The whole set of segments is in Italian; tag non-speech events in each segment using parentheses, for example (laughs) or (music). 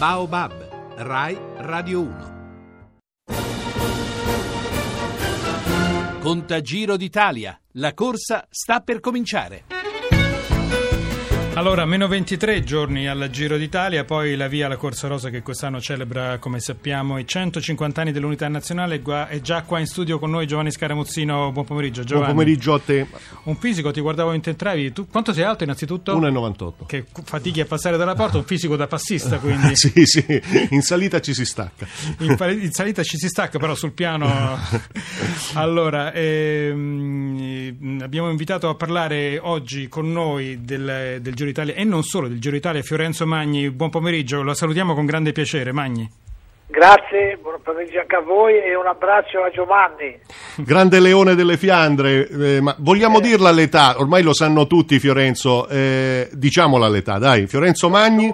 Baobab, Rai Radio 1. Contagiro d'Italia. La corsa sta per cominciare. Allora, meno 23 giorni al Giro d'Italia, poi la via alla Corsa Rosa che quest'anno celebra, come sappiamo, i 150 anni dell'Unità Nazionale. È già qua in studio con noi Giovanni Scaramuzzino. Buon pomeriggio, Giovanni. Buon pomeriggio a te. Un fisico, ti guardavo in entravi. Tu quanto sei alto innanzitutto? 1,98. Che fatichi a passare dalla porta, un fisico da passista quindi. (laughs) sì, sì, in salita ci si stacca. In, in salita ci si stacca, però sul piano... (laughs) allora, ehm, abbiamo invitato a parlare oggi con noi del, del Giro d'Italia e non solo del Giro d'Italia Fiorenzo Magni. Buon pomeriggio, lo salutiamo con grande piacere. Magni. Grazie, buon pomeriggio anche a voi e un abbraccio a Giovanni. Grande leone delle Fiandre, eh, ma vogliamo eh. dirla l'età? Ormai lo sanno tutti Fiorenzo, eh, diciamola l'età, dai. Fiorenzo Magni?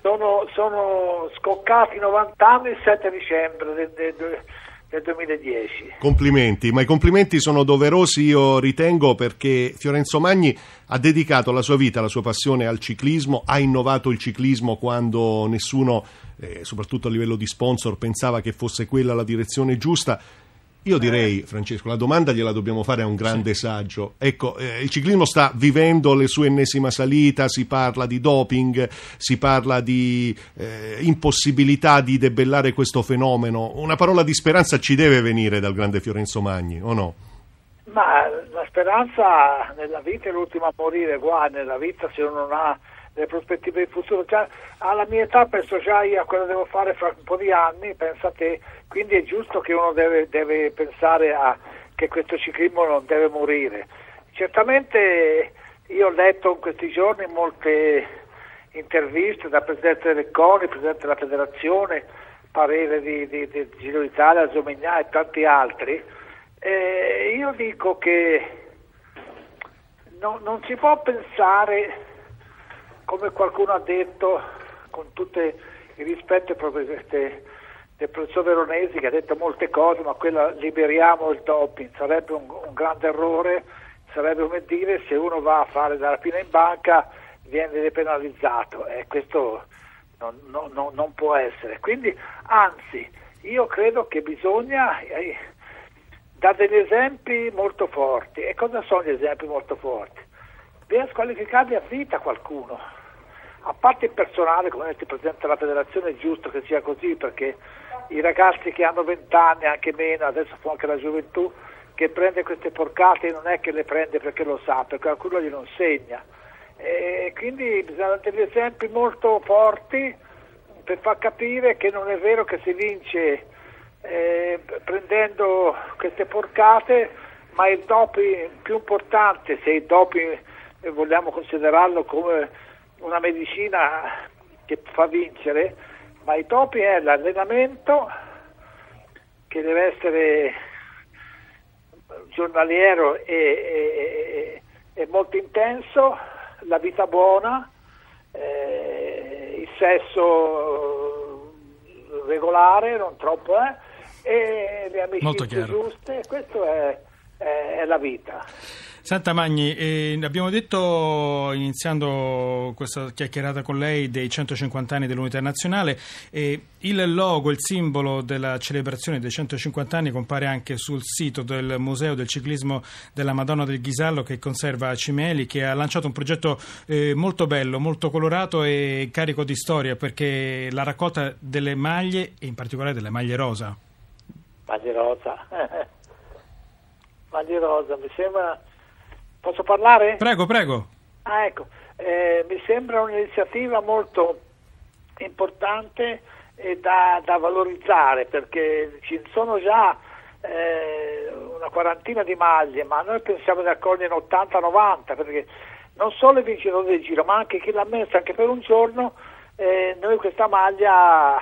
Sono, sono scoccati 90 anni il 7 dicembre del, del, del 2010. Complimenti, ma i complimenti sono doverosi io ritengo perché Fiorenzo Magni ha dedicato la sua vita, la sua passione al ciclismo, ha innovato il ciclismo quando nessuno, eh, soprattutto a livello di sponsor, pensava che fosse quella la direzione giusta io direi, Francesco, la domanda gliela dobbiamo fare a un grande sì. saggio. Ecco, eh, il ciclismo sta vivendo le sue ennesima salita, si parla di doping, si parla di eh, impossibilità di debellare questo fenomeno. Una parola di speranza ci deve venire dal grande Fiorenzo Magni, o no? Ma la speranza nella vita è l'ultima a morire, qua nella vita se uno non ha le prospettive di futuro. Già, alla mia età penso già a che devo fare fra un po' di anni, pensa te, quindi è giusto che uno deve, deve pensare a, che questo ciclismo non deve morire. Certamente io ho letto in questi giorni molte interviste da Presidente del CONI, Presidente della Federazione, parere di, di, di Giro d'Italia, Zomignà e tanti altri. Eh, io dico che no, non si può pensare come qualcuno ha detto, con tutto il rispetto proprio queste, del professor Veronesi che ha detto molte cose, ma quella liberiamo il doping, sarebbe un, un grande errore, sarebbe come dire se uno va a fare la rapina in banca viene depenalizzato e questo non, non, non, può essere. Quindi, anzi, io credo che bisogna eh, dare degli esempi molto forti. E cosa sono gli esempi molto forti? Viene squalificato a vita qualcuno a parte il personale, come detto il Presidente della Federazione, è giusto che sia così perché i ragazzi che hanno 20 anni, anche meno, adesso fu anche la gioventù, che prende queste porcate non è che le prende perché lo sa, perché qualcuno glielo insegna. E quindi bisogna degli esempi molto forti per far capire che non è vero che si vince eh, prendendo queste porcate, ma il doping più importante, se il doping vogliamo considerarlo come una medicina che fa vincere, ma i topi è l'allenamento che deve essere giornaliero e, e, e molto intenso, la vita buona, eh, il sesso regolare, non troppo, eh, e le amicizie giuste, questo è, è, è la vita. Santa Magni, eh, abbiamo detto, iniziando questa chiacchierata con lei, dei 150 anni dell'Unità Nazionale, eh, il logo, il simbolo della celebrazione dei 150 anni compare anche sul sito del Museo del Ciclismo della Madonna del Ghisallo che conserva Cimeli, che ha lanciato un progetto eh, molto bello, molto colorato e carico di storia, perché la raccolta delle maglie, e in particolare delle maglie rosa. Maglie rosa. (laughs) maglie rosa, mi sembra Posso parlare? Prego, prego. Ah, ecco. Eh, mi sembra un'iniziativa molto importante e da, da valorizzare perché ci sono già eh, una quarantina di maglie, ma noi pensiamo di accogliere 80-90 perché non solo i vincitori del giro, ma anche chi l'ha messa anche per un giorno, eh, noi questa maglia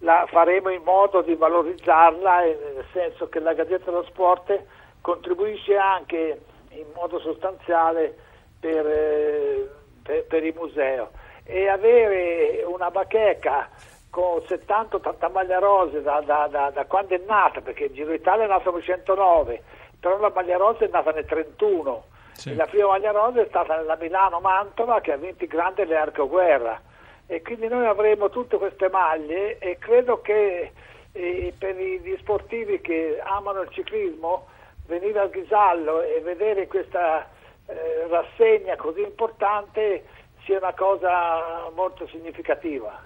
la faremo in modo di valorizzarla, nel senso che la Gazzetta dello Sport contribuisce anche in modo sostanziale per, eh, per, per il museo. E avere una bacheca con 70-80 maglie rose da, da, da, da, quando è nata, perché il Giro d'Italia è nato nel 1909, però la maglia rosa è nata nel 1931 sì. la prima maglia rosa è stata nella Milano-Mantova che ha vinto il grande Learco Guerra. E quindi noi avremo tutte queste maglie e credo che eh, per gli sportivi che amano il ciclismo venire al Ghisallo e vedere questa eh, rassegna così importante sia una cosa molto significativa.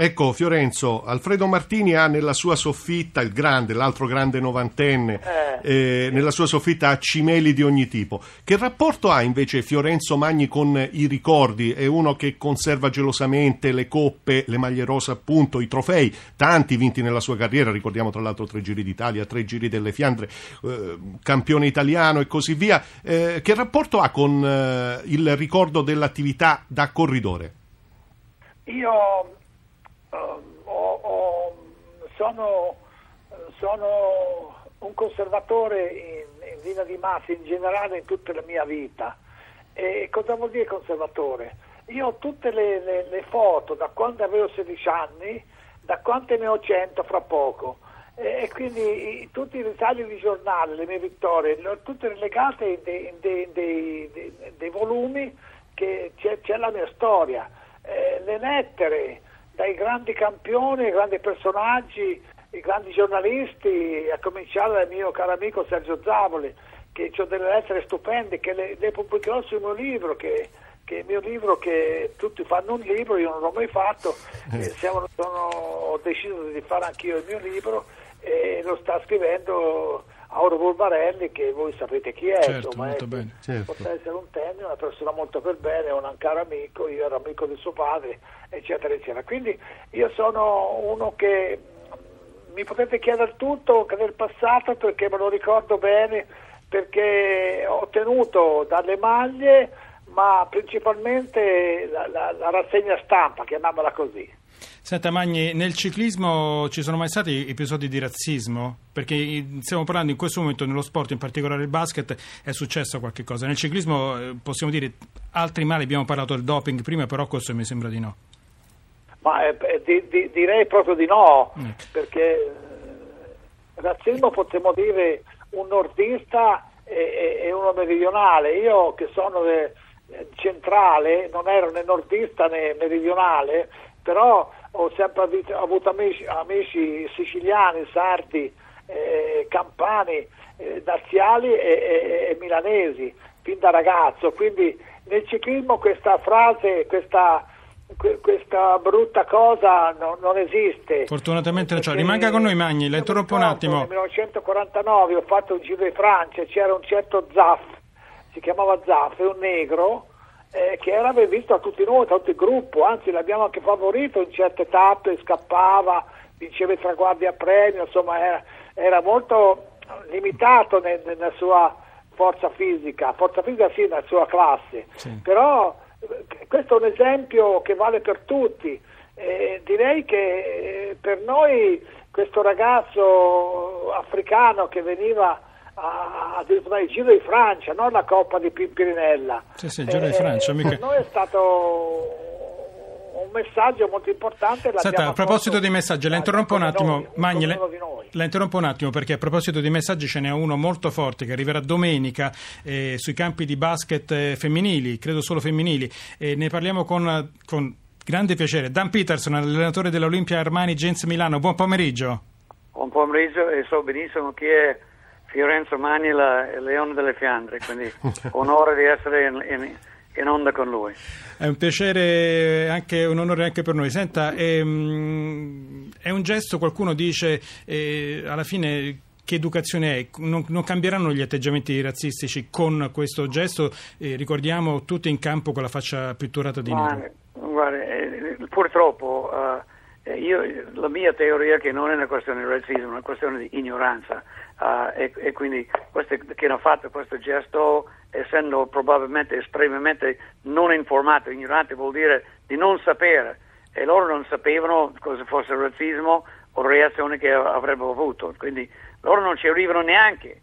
Ecco Fiorenzo, Alfredo Martini ha nella sua soffitta, il grande, l'altro grande novantenne, Eh. eh, nella sua soffitta ha cimeli di ogni tipo. Che rapporto ha invece Fiorenzo Magni con i ricordi? È uno che conserva gelosamente le coppe, le maglie rosa appunto, i trofei, tanti vinti nella sua carriera, ricordiamo tra l'altro tre giri d'Italia, tre giri delle Fiandre, eh, campione italiano e così via. Eh, che rapporto ha con eh, il ricordo dell'attività da corridore? Io ho- ho- sono, sono un conservatore in, in linea di massa in generale in tutta la mia vita. E cosa vuol dire conservatore? Io ho tutte le, le- le foto da quando avevo 16 anni, da quante ne ho 100 fra poco. E, quindi i- tutti i ritagli di giornale, le mie vittorie, le ho tutte relegate in dei, dei- dei- dei volumi che c'è, c'è la mia storia. Eh, le lettere dai grandi campioni, ai grandi personaggi, i grandi giornalisti, a cominciare dal mio caro amico Sergio Zavoli, che ho delle lettere stupende, che le, le pubblicherò sul mio libro, che, che è il mio libro che tutti fanno un libro, io non l'ho mai fatto, eh, siamo- sono- ho deciso di fare anch'io il mio libro e lo sta scrivendo Auro Volvarelli, che voi sapete chi è, Certo, insomma, molto è- bene. Certo. potrà essere un tennis, una persona molto per bene, un caro amico, io ero amico di suo padre, eccetera, eccetera. Quindi io sono uno che mi potete chiedere tutto che del passato perché me lo ricordo bene, perché ho ottenuto dalle maglie, ma principalmente la, la- la rassegna stampa, chiamiamola così. Senta Magni, nel ciclismo ci sono mai stati episodi di razzismo? Perché stiamo parlando in questo momento nello sport, in particolare il basket, è successo qualche cosa. Nel ciclismo eh, possiamo dire altri mali, abbiamo parlato del doping prima, però questo mi sembra di no. Ma eh, eh, di- di- direi proprio di no, Ecco. perché eh, razzismo potremmo dire un nordista e, e- uno meridionale. Io che sono eh, centrale, non ero né nordista né meridionale, però ho sempre avuto amici, amici siciliani, sardi, eh, campani, eh, daziali e, e- e milanesi, fin da ragazzo. Quindi nel ciclismo questa frase, questa, que- questa brutta cosa no- non esiste. Fortunatamente non c'è. Rimanga con noi, Magni, mi interrompo un attimo. Nel 1949 ho fatto un giro di Francia, c'era un certo Zaff, si chiamava Zaff, è un negro, eh, che era ben visto da tutti noi, da tutto il gruppo, anzi l'abbiamo anche favorito in certe tappe, scappava, vinceva i traguardi a premio, insomma era, era molto limitato nel- nella sua forza fisica, forza fisica sì, nella sua classe, Sì. però eh, questo è un esempio che vale per tutti. Eh, direi che eh, per noi questo ragazzo africano che veniva a, a disputare il Giro di Francia, non la Coppa di Pimpirinella. Sì, sì, il Giro di Francia, mica- Per noi è stato un messaggio molto importante. Senta, a proposito di messaggi, la interrompo un attimo. noi, Magni, come la, uno di noi. la interrompo un attimo perché a proposito di messaggi ce n'è uno molto forte che arriverà domenica eh, sui campi di basket eh, femminili, credo solo femminili. E ne parliamo con, con grande piacere. Dan Peterson, allenatore dell'Olimpia Armani Gens Milano. Buon pomeriggio. Buon pomeriggio e so benissimo chi è Fiorenzo Magni, la- il leone delle Fiandre, quindi (laughs) onore di essere in, in- in onda con lui. È un piacere, anche un onore anche per noi. Senta, ehm, è un gesto, qualcuno dice, eh, alla fine che educazione è? Non, non cambieranno gli atteggiamenti razzistici con questo gesto? Eh, ricordiamo tutti in campo con la faccia pitturata di nero. guarda, eh, purtroppo eh, io- la mia teoria è che non è una questione di razzismo, è una questione di ignoranza. Eh, e, e quindi questo, che hanno fatto questo gesto essendo probabilmente estremamente non informato, ignorante vuol dire di non sapere. E loro non sapevano cosa fosse il razzismo o reazioni che avrebbero avuto, quindi loro non ci arrivano neanche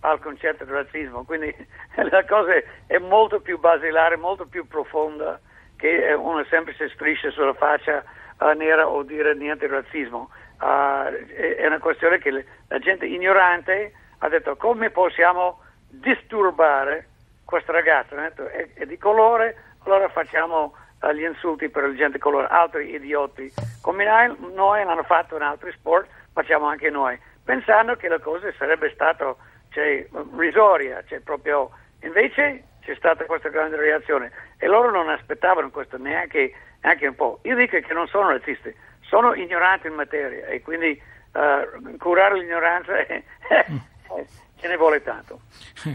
al concetto di razzismo, quindi (laughs) la cosa è molto più basilare, molto più profonda che una semplice striscia sulla faccia eh, nera o dire niente di razzismo. Eh, è, una questione che la gente ignorante ha detto come possiamo disturbare questa ragazza, è, è di colore, allora facciamo uh, gli insulti per la gente colore, altri idioti. Come noi, noi hanno fatto in altri sport, facciamo anche noi, pensando che la cosa sarebbe stata cioè, risoria, cioè, proprio... invece c'è stata questa grande reazione e loro non aspettavano questo neanche, neanche un po'. Io dico che non sono razzisti, sono ignoranti in materia e quindi uh, curare l'ignoranza (laughs) ce ne vuole tanto.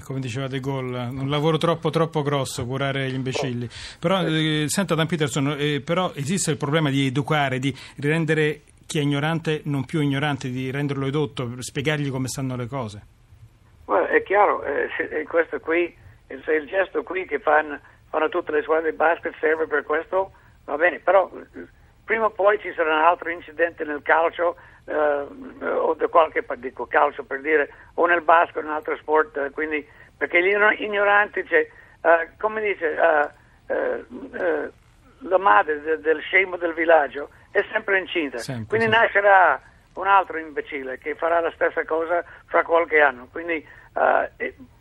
Come diceva De Gaulle, un lavoro troppo troppo grosso curare gli imbecilli. Però, eh, senta Dan Peterson, eh, però esiste il problema di educare, di rendere chi è ignorante non più ignorante, di renderlo edotto, spiegargli come stanno le cose. Well, è chiaro, eh, questo qui, se il gesto qui che fanno, fanno tutte le squadre di basket serve per questo, va bene, però prima o poi ci saranno altri incidenti nel calcio eh, o da qualche dico calcio per dire o nel basco o in un altro sport eh, quindi perché gli ignoranti cioè, eh, come dice eh, eh, eh, la madre de, del scemo del villaggio è sempre incinta sempre, quindi sì. nascerà un altro imbecille che farà la stessa cosa fra qualche anno quindi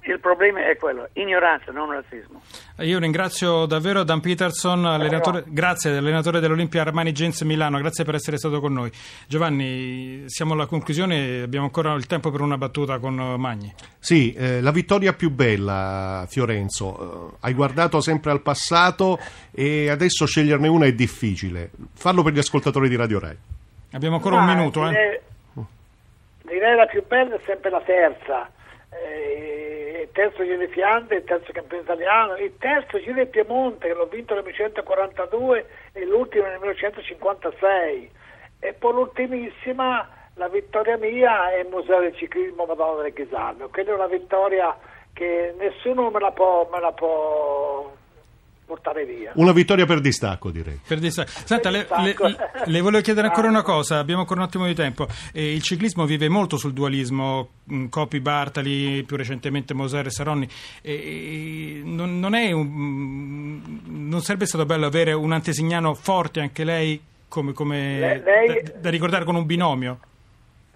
il problema è quello, ignoranza, non razzismo. Io ringrazio davvero Dan Peterson, allenatore, grazie, allenatore dell'Olimpia Armani Gens Milano, grazie per essere stato con noi. Giovanni, siamo alla conclusione, abbiamo ancora il tempo per una battuta con Magni. Sì, eh, la vittoria più bella, Fiorenzo. Eh, hai guardato sempre al passato e adesso sceglierne una è difficile. Fallo per gli ascoltatori di Radio Rai. Abbiamo ancora Ma, un minuto. Direi, eh. direi la più bella è sempre la terza. Eh, il terzo Giro di Fiandre, il terzo campione italiano, il terzo Giro di Piemonte che l'ho vinto nel 1942 e l'ultimo nel 1956 e poi l'ultimissima la vittoria mia è il Museo del Ciclismo Madonna del Ghisallo, quella è una vittoria che nessuno me la può, me la può portare via. Una vittoria per distacco, direi. Per distacco. Senta, per le, distacco. Le, le, volevo chiedere ancora una cosa, abbiamo ancora un attimo di tempo. Eh, il ciclismo vive molto sul dualismo, mm, Copi Bartali, più recentemente Moser e Saronni. Eh, non, non, un, mm, non, sarebbe stato bello avere un antesignano forte anche lei, come, come lei, lei, da, da ricordare con un binomio?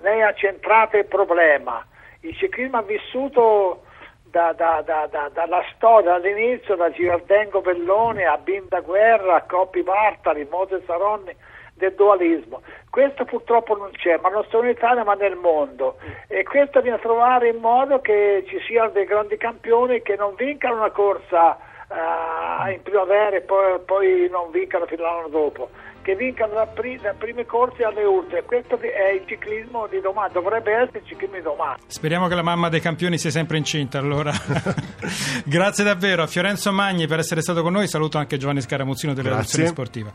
Lei ha centrato il problema. Il ciclismo ha vissuto da, da, da, dalla storia, dall'inizio, da Girardengo Bellone a Binda Guerra, a Coppi Bartali, Mose Saronni, del dualismo. Questo purtroppo non c'è, ma non solo in Italia ma nel mondo. E questo viene a trovare in modo che ci siano dei grandi campioni che non vincano una corsa uh, in primavera e poi, poi non vincano fino all'anno dopo che vincano da, pri- da prime corse alle ultime. Questo è il ciclismo di domani, dovrebbe essere il ciclismo di domani. Speriamo che la mamma dei campioni sia sempre incinta allora. (laughs) Grazie davvero a Fiorenzo Magni per essere stato con noi, saluto anche Giovanni Scaramuzzino della Redazione Sportiva.